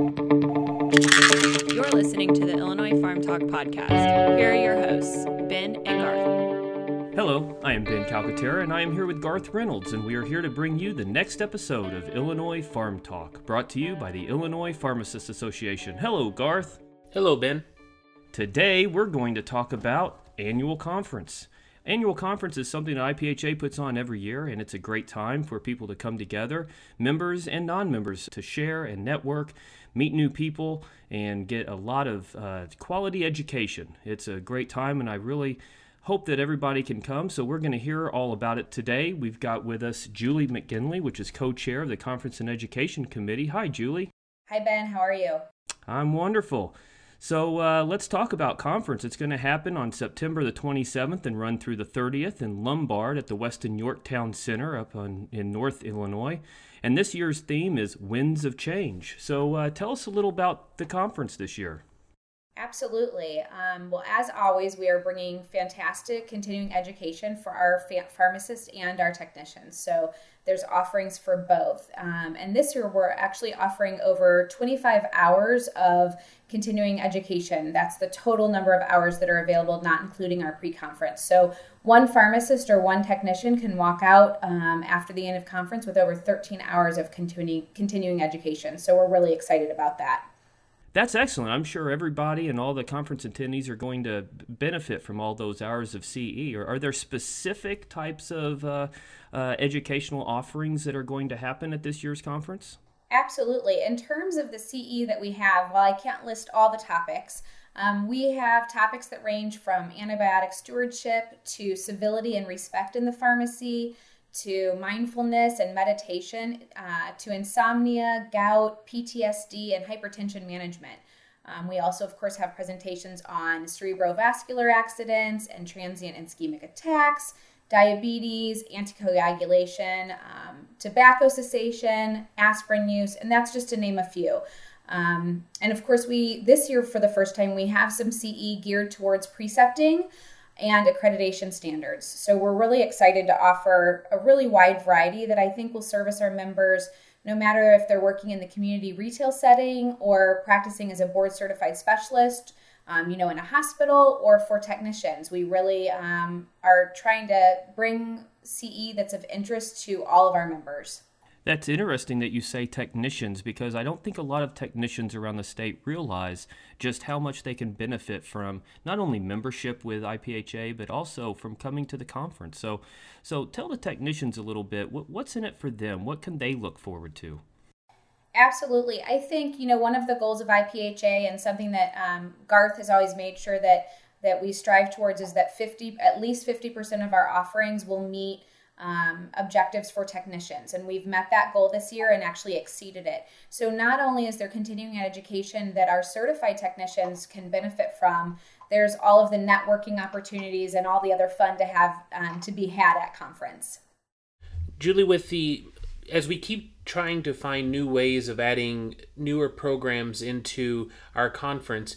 You're listening to the Illinois Pharm Talk podcast. Here are your hosts, Ben and Garth. Hello, I am Ben Calcaterra, and I am here with Garth Reynolds, and we are here to bring you the next episode of Illinois Pharm Talk, brought to you by the Illinois Pharmacists Association. Hello, Garth. Hello, Ben. Today, we're going to talk about annual conference. Annual conference is something that IPHA puts on every year, and it's a great time for people to come together, members and non members, to share and network, meet new people, and get a lot of uh, quality education. It's a great time, and I really hope that everybody can come. So, we're going to hear all about it today. We've got with us Julie McGinley, which is co chair of the Conference and Education Committee. Hi, Julie. Hi, Ben. How are you? I'm wonderful. So uh, let's talk about conference. It's going to happen on September the 27th and run through the 30th in Lombard at the Westin Yorktown Center up on, in North Illinois. And this year's theme is Winds of Change. So uh, tell us a little about the conference this year. Absolutely. Um, well, as always, we are bringing fantastic continuing education for our pharmacists and our technicians. So there's offerings for both. Um, and this year, we're actually offering over 25 hours of continuing education. That's the total number of hours that are available, not including our pre conference. So one pharmacist or one technician can walk out um, after the end of conference with over 13 hours of continuing, continuing education. So we're really excited about that. That's excellent. I'm sure everybody and all the conference attendees are going to benefit from all those hours of CE. Or are there specific types of uh, uh, educational offerings that are going to happen at this year's conference? Absolutely. In terms of the CE that we have, while I can't list all the topics, um, we have topics that range from antibiotic stewardship to civility and respect in the pharmacy to mindfulness and meditation, uh, to insomnia, gout, PTSD, and hypertension management. Um, we also, of course, have presentations on cerebrovascular accidents and transient ischemic attacks, diabetes, anticoagulation, um, tobacco cessation, aspirin use, and that's just to name a few. Um, and of course, we this year for the first time we have some CE geared towards precepting and accreditation standards. So we're really excited to offer a really wide variety that I think will service our members no matter if they're working in the community retail setting or practicing as a board certified specialist, um, you know, in a hospital or for technicians. We really um, are trying to bring CE that's of interest to all of our members. That's interesting that you say technicians because I don't think a lot of technicians around the state realize just how much they can benefit from not only membership with IPHA but also from coming to the conference. So, so tell the technicians a little bit what, what's in it for them. What can they look forward to? Absolutely, I think you know one of the goals of IPHA and something that um, Garth has always made sure that that we strive towards is that fifty at least fifty percent of our offerings will meet um, objectives for technicians. And we've met that goal this year and actually exceeded it. So, not only is there continuing education that our certified technicians can benefit from, there's all of the networking opportunities and all the other fun to have um, to be had at conference. Julie, with the as we keep trying to find new ways of adding newer programs into our conference,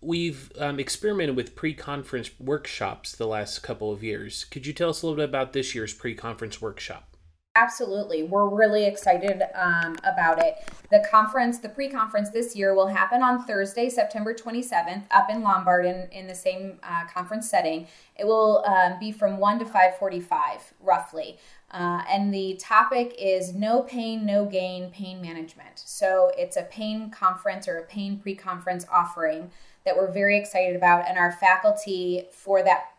we've um, experimented with pre-conference workshops the last couple of years. Could you tell us a little bit about this year's pre-conference workshop? Absolutely. We're really excited um, about it. The conference, the pre conference this year, will happen on Thursday, September 27th, up in Lombard in, in the same uh, conference setting. It will um, be from 1 to 545, roughly. Uh, and the topic is No Pain, No Gain Pain Management. So it's a pain conference or a pain pre conference offering that we're very excited about. And our faculty for that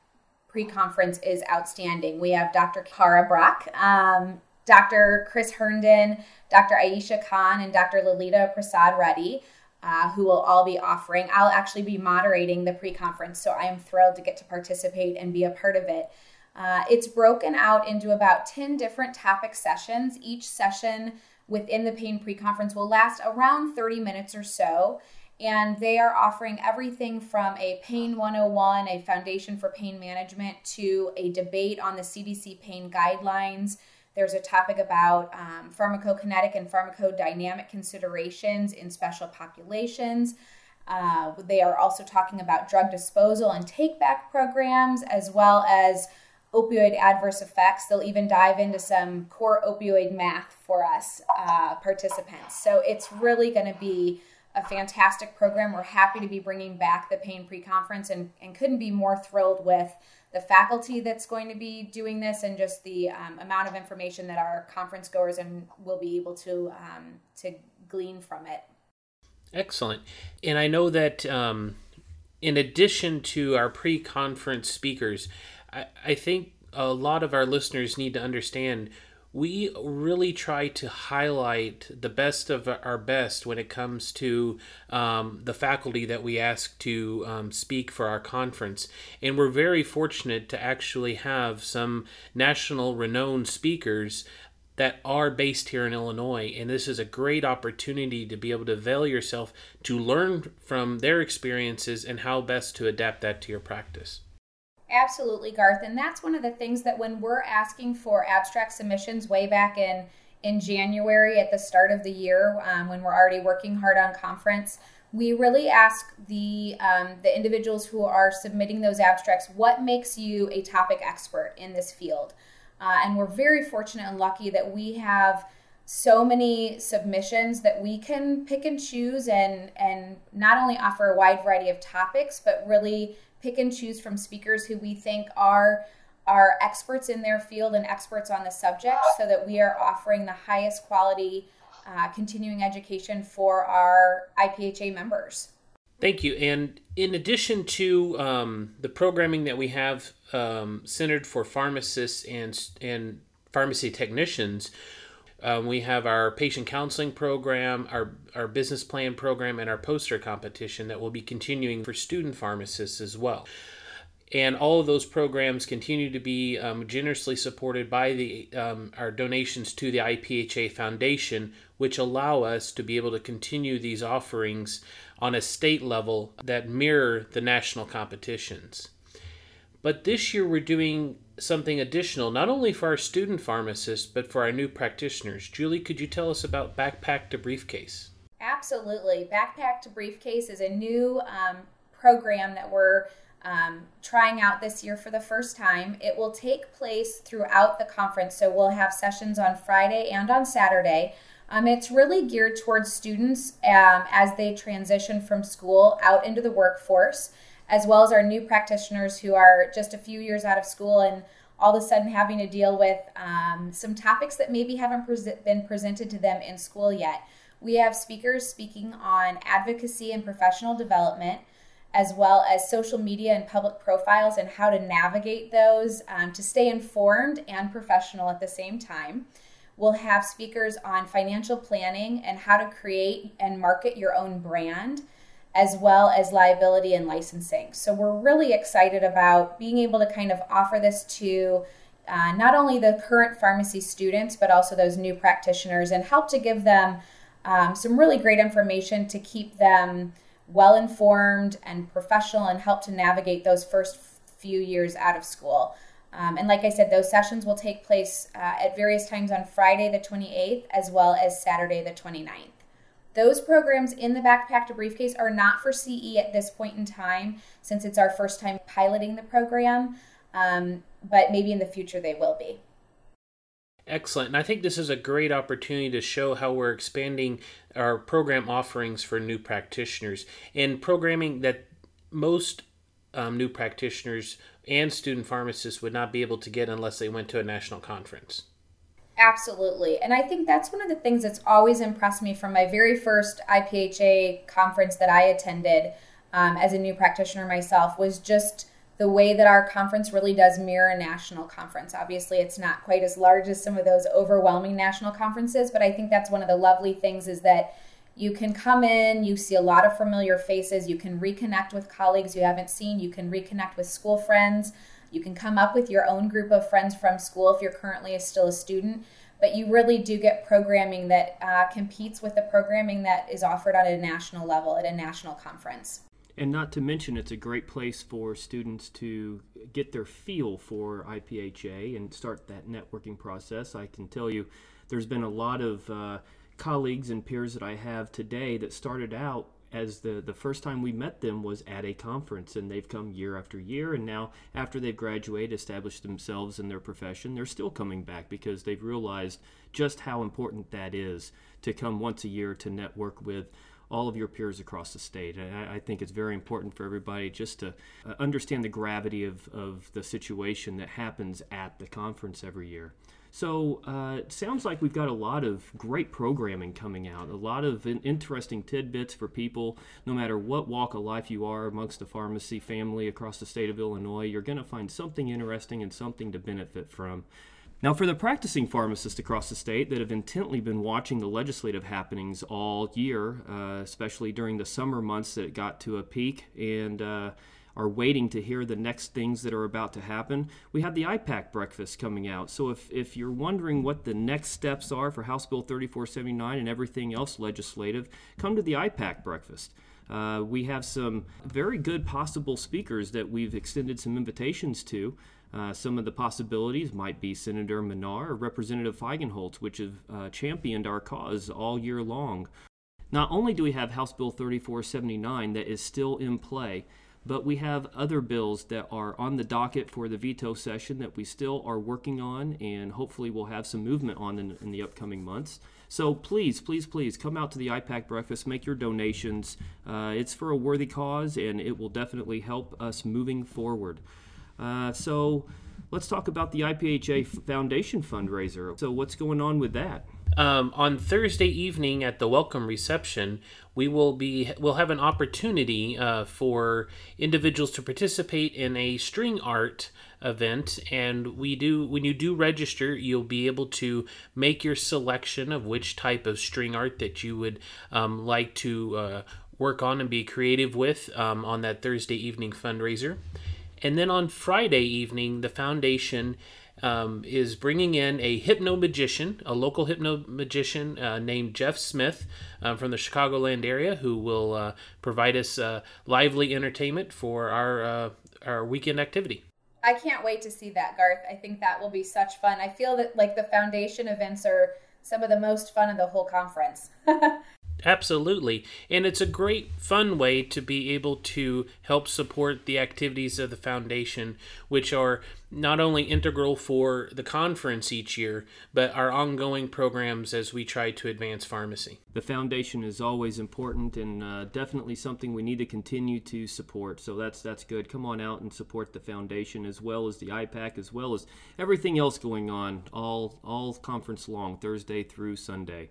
pre conference is outstanding. We have Dr. Kara Brock, um, Dr. Chris Herndon, Dr. Aisha Khan, and Dr. Lalita Prasad Reddy. Uh, who will all be offering. I'll actually be moderating the pre conference, so I am thrilled to get to participate and be a part of it. Uh, it's broken out into about 10 different topic sessions. Each session within the pain pre conference will last around 30 minutes or so and they are offering everything from a Pain 101, a foundation for pain management, to a debate on the CDC pain guidelines. There's a topic about um, pharmacokinetic and pharmacodynamic considerations in special populations. Uh, they are also talking about drug disposal and take back programs, as well as opioid adverse effects. They'll even dive into some core opioid math for us uh, participants. So it's really going to be a fantastic program. We're happy to be bringing back the Pain Pre Conference and, and couldn't be more thrilled with the faculty that's going to be doing this and just the um, amount of information that our conference goers and will be able to um, to glean from it. Excellent. And I know that um, in addition to our pre conference speakers, I, I think a lot of our listeners need to understand we really try to highlight the best of our best when it comes to um, the faculty that we ask to um, speak for our conference. And we're very fortunate to actually have some national renowned speakers that are based here in Illinois. And this is a great opportunity to be able to avail yourself to learn from their experiences and how best to adapt that to your practice. Absolutely, Garth. And that's one of the things that when we're asking for abstract submissions way back in in January at the start of the year, um, when we're already working hard on conference, we really ask the um, the individuals who are submitting those abstracts what makes you a topic expert in this field. Uh, and we're very fortunate and lucky that we have so many submissions that we can pick and choose and and not only offer a wide variety of topics, but really pick and choose from speakers who we think are are experts in their field and experts on the subject so that we are offering the highest quality uh, continuing education for our IPHA members. Thank you. And in addition to um, the programming that we have um, centered for pharmacists and, and pharmacy technicians, um, we have our patient counseling program, our, our business plan program, and our poster competition that will be continuing for student pharmacists as well. And all of those programs continue to be um, generously supported by the um, our donations to the IPHA Foundation, which allow us to be able to continue these offerings on a state level that mirror the national competitions. But this year we're doing something additional, not only for our student pharmacists, but for our new practitioners. Julie, could you tell us about Backpack to Briefcase? Absolutely. Backpack to Briefcase is a new um, program that we're um, trying out this year for the first time. It will take place throughout the conference, so we'll have sessions on Friday and on Saturday. Um, it's really geared towards students um, as they transition from school out into the workforce as well as our new practitioners who are just a few years out of school and all of a sudden having to deal with um, some topics that maybe haven't pre- been presented to them in school yet. We have speakers speaking on advocacy and professional development, as well as social media and public profiles and how to navigate those um, to stay informed and professional at the same time. We'll have speakers on financial planning and how to create and market your own brand as well as liability and licensing. So we're really excited about being able to kind of offer this to uh, not only the current pharmacy students, but also those new practitioners and help to give them um, some really great information to keep them well informed and professional and help to navigate those first few years out of school. Um, and like I said, those sessions will take place uh, at various times on Friday the 28th as well as Saturday the 29th. Those programs in the backpack to briefcase are not for CE at this point in time since it's our first time piloting the program, um, but maybe in the future they will be. Excellent. And I think this is a great opportunity to show how we're expanding our program offerings for new practitioners and programming that most um, new practitioners and student pharmacists would not be able to get unless they went to a national conference. Absolutely. And I think that's one of the things that's always impressed me from my very first IPHA conference that I attended um, as a new practitioner myself was just the way that our conference really does mirror a national conference. Obviously, it's not quite as large as some of those overwhelming national conferences, but I think that's one of the lovely things is that you can come in, you see a lot of familiar faces, you can reconnect with colleagues you haven't seen, you can reconnect with school friends. You can come up with your own group of friends from school if you're currently still a student, but you really do get programming that uh, competes with the programming that is offered on a national level at a national conference. And not to mention, it's a great place for students to get their feel for IPHA and start that networking process. I can tell you there's been a lot of uh, colleagues and peers that I have today that started out as the, the first time we met them was at a conference, and they've come year after year. And now, after they've graduated, established themselves in their profession, they're still coming back because they've realized just how important that is to come once a year to network with all of your peers across the state. And I, think it's very important for everybody just to uh, understand the gravity of, of the situation that happens at the conference every year. So uh, it sounds like we've got a lot of great programming coming out, a lot of interesting tidbits for people, no matter what walk of life you are amongst the pharmacy family across the state of Illinois. You're going to find something interesting and something to benefit from. Now, for the practicing pharmacists across the state that have intently been watching the legislative happenings all year, uh, especially during the summer months that it got to a peak, and uh, are waiting to hear the next things that are about to happen, we have the IPAC breakfast coming out. So, if, if you're wondering what the next steps are for House Bill 3479 and everything else legislative, come to the IPAC breakfast. Uh, we have some very good possible speakers that we've extended some invitations to. Uh, some of the possibilities might be Senator Manar or Representative Feigenholtz, which have uh, championed our cause all year long. Not only do we have House Bill 3479 that is still in play, but we have other bills that are on the docket for the veto session that we still are working on, and hopefully we'll have some movement on in, in the upcoming months. So please, please, please come out to the IPAC breakfast, make your donations. Uh, it's for a worthy cause, and it will definitely help us moving forward. Uh, so let's talk about the IPHA Foundation fundraiser. So, what's going on with that? Um, on Thursday evening at the welcome reception, we will be we'll have an opportunity uh, for individuals to participate in a string art event. And we do when you do register you'll be able to make your selection of which type of string art that you would um, like to uh, work on and be creative with um, on that thursday evening fundraiser. And then on Friday evening, the foundation um, is bringing in a hypno magician, a local hypno magician uh, named Jeff Smith um, from the Chicagoland area, who will uh, provide us uh, lively entertainment for our uh, our weekend activity. I can't wait to see that, Garth. I think that will be such fun. I feel that like the foundation events are some of the most fun of the whole conference. Absolutely. And it's a great, fun way to be able to help support the activities of the foundation, which are not only integral for the conference each year, but our ongoing programs as we try to advance pharmacy. The foundation is always important and uh, definitely something we need to continue to support. So that's that's good. Come on out and support the foundation as well as the IPAC, as well as everything else going on all all conference long, Thursday through Sunday.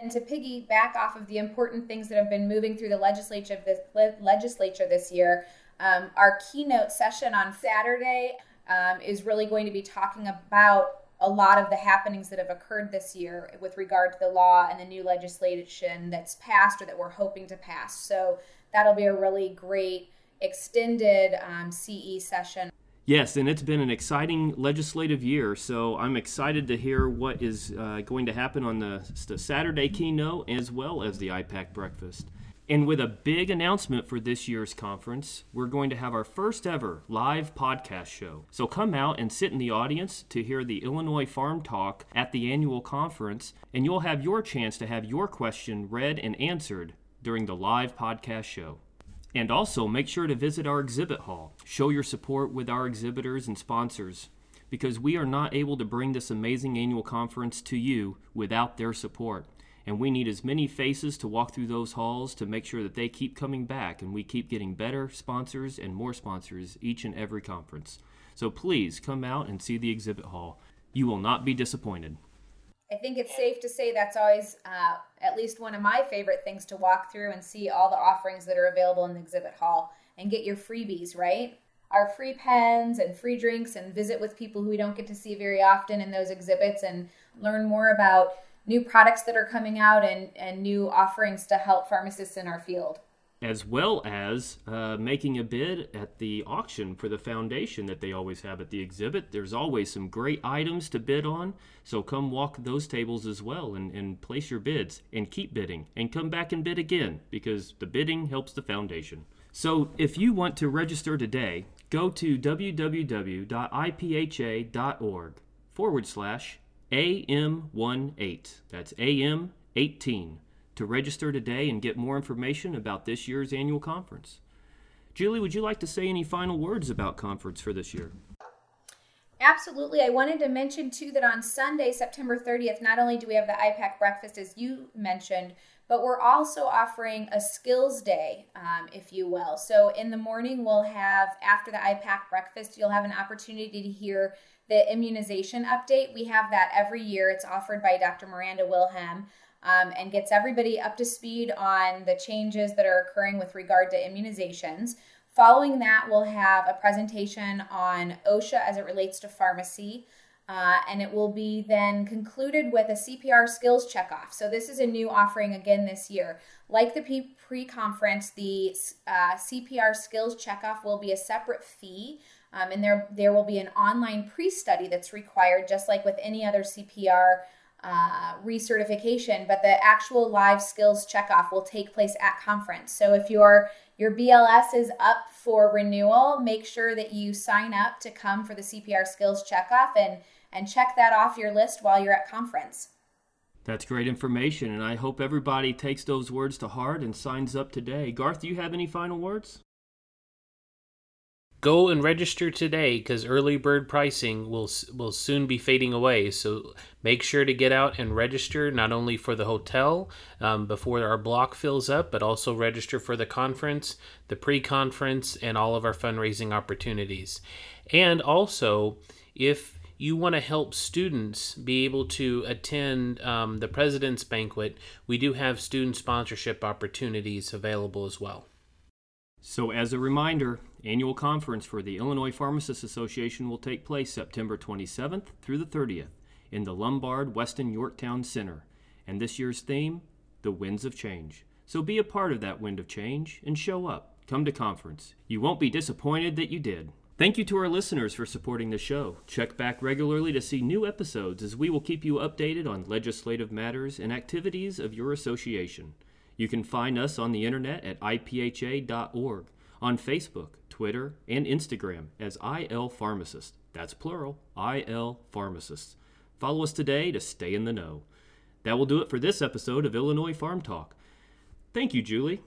And to piggyback off of the important things that have been moving through the legislature this, legislature this year, um, our keynote session on Saturday um, is really going to be talking about a lot of the happenings that have occurred this year with regard to the law and the new legislation that's passed or that we're hoping to pass. So that'll be a really great extended um, CE session. Yes, and it's been an exciting legislative year, so I'm excited to hear what is uh, going to happen on the, the Saturday keynote as well as the IPAC breakfast. And with a big announcement for this year's conference, we're going to have our first ever live podcast show. So come out and sit in the audience to hear the Illinois Pharm Talk at the annual conference, and you'll have your chance to have your question read and answered during the live podcast show. And also make sure to visit our exhibit hall. Show your support with our exhibitors and sponsors because we are not able to bring this amazing annual conference to you without their support. And we need as many faces to walk through those halls to make sure that they keep coming back and we keep getting better sponsors and more sponsors each and every conference. So please come out and see the exhibit hall. You will not be disappointed. I think it's safe to say that's always uh, at least one of my favorite things to walk through and see all the offerings that are available in the exhibit hall and get your freebies, right? Our free pens and free drinks and visit with people who we don't get to see very often in those exhibits and learn more about new products that are coming out and, and new offerings to help pharmacists in our field as well as uh, making a bid at the auction for the foundation that they always have at the exhibit. There's always some great items to bid on, so come walk those tables as well and, and place your bids and keep bidding and come back and bid again because the bidding helps the foundation. So if you want to register today, go to www.ipha.org forward slash AM18. That's AM 18 to register today and get more information about this year's annual conference. Julie, would you like to say any final words about conference for this year? Absolutely. I wanted to mention too that on Sunday, September 30th, not only do we have the IPAC breakfast as you mentioned, but we're also offering a skills day, um, if you will. So in the morning, we'll have, after the IPAC breakfast, you'll have an opportunity to hear the immunization update. We have that every year. It's offered by Dr. Miranda Wilhelm. Um, and gets everybody up to speed on the changes that are occurring with regard to immunizations. Following that, we'll have a presentation on OSHA as it relates to pharmacy. Uh, and it will be then concluded with a CPR skills checkoff. So, this is a new offering again this year. Like the pre conference, the uh, CPR skills checkoff will be a separate fee. Um, and there, there will be an online pre study that's required, just like with any other CPR uh, recertification, but the actual live skills checkoff will take place at conference. So if your your BLS is up for renewal, make sure that you sign up to come for the CPR skills checkoff and and check that off your list while you're at conference. That's great information, and I hope everybody takes those words to heart and signs up today. Garth, do you have any final words? Go and register today because early bird pricing will will soon be fading away. So make sure to get out and register not only for the hotel um, before our block fills up, but also register for the conference, the pre-conference, and all of our fundraising opportunities. And also, if you want to help students be able to attend um, the president's banquet, we do have student sponsorship opportunities available as well. So, as a reminder, annual conference for the Illinois Pharmacists Association will take place September 27th through the 30th in the Lombard Westin Yorktown Center. And this year's theme, The Winds of Change. So be a part of that wind of change and show up. Come to conference. You won't be disappointed that you did. Thank you to our listeners for supporting the show. Check back regularly to see new episodes as we will keep you updated on legislative matters and activities of your association. You can find us on the internet at ipha.org, on Facebook, Twitter, and Instagram as IL Pharmacist. That's plural, IL Pharmacists. Follow us today to stay in the know. That will do it for this episode of Illinois Pharm Talk. Thank you, Julie.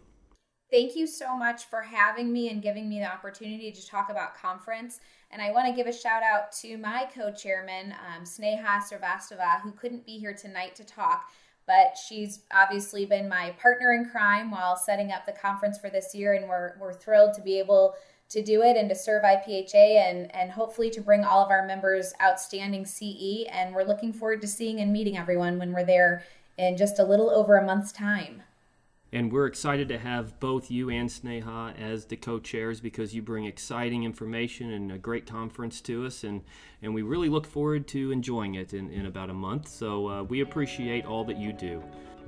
Thank you so much for having me and giving me the opportunity to talk about conference. And I want to give a shout out to my co chairman, um, Sneha Srivastava, who couldn't be here tonight to talk but she's obviously been my partner in crime while setting up the conference for this year and we're, we're thrilled to be able to do it and to serve IPHA and, and hopefully to bring all of our members outstanding CE. And we're looking forward to seeing and meeting everyone when we're there in just a little over a month's time. And we're excited to have both you and Sneha as the co chairs because you bring exciting information and a great conference to us. And, and we really look forward to enjoying it in, in about a month. So uh, we appreciate all that you do.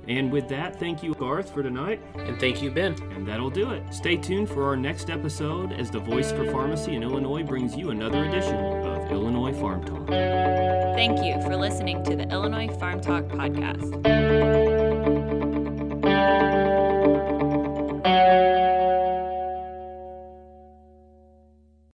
And with that, thank you, Garth, for tonight. And thank you, Ben. And that'll do it. Stay tuned for our next episode as the Voice for Pharmacy in Illinois brings you another edition of Illinois Pharm Talk. Thank you for listening to the Illinois Pharm Talk podcast.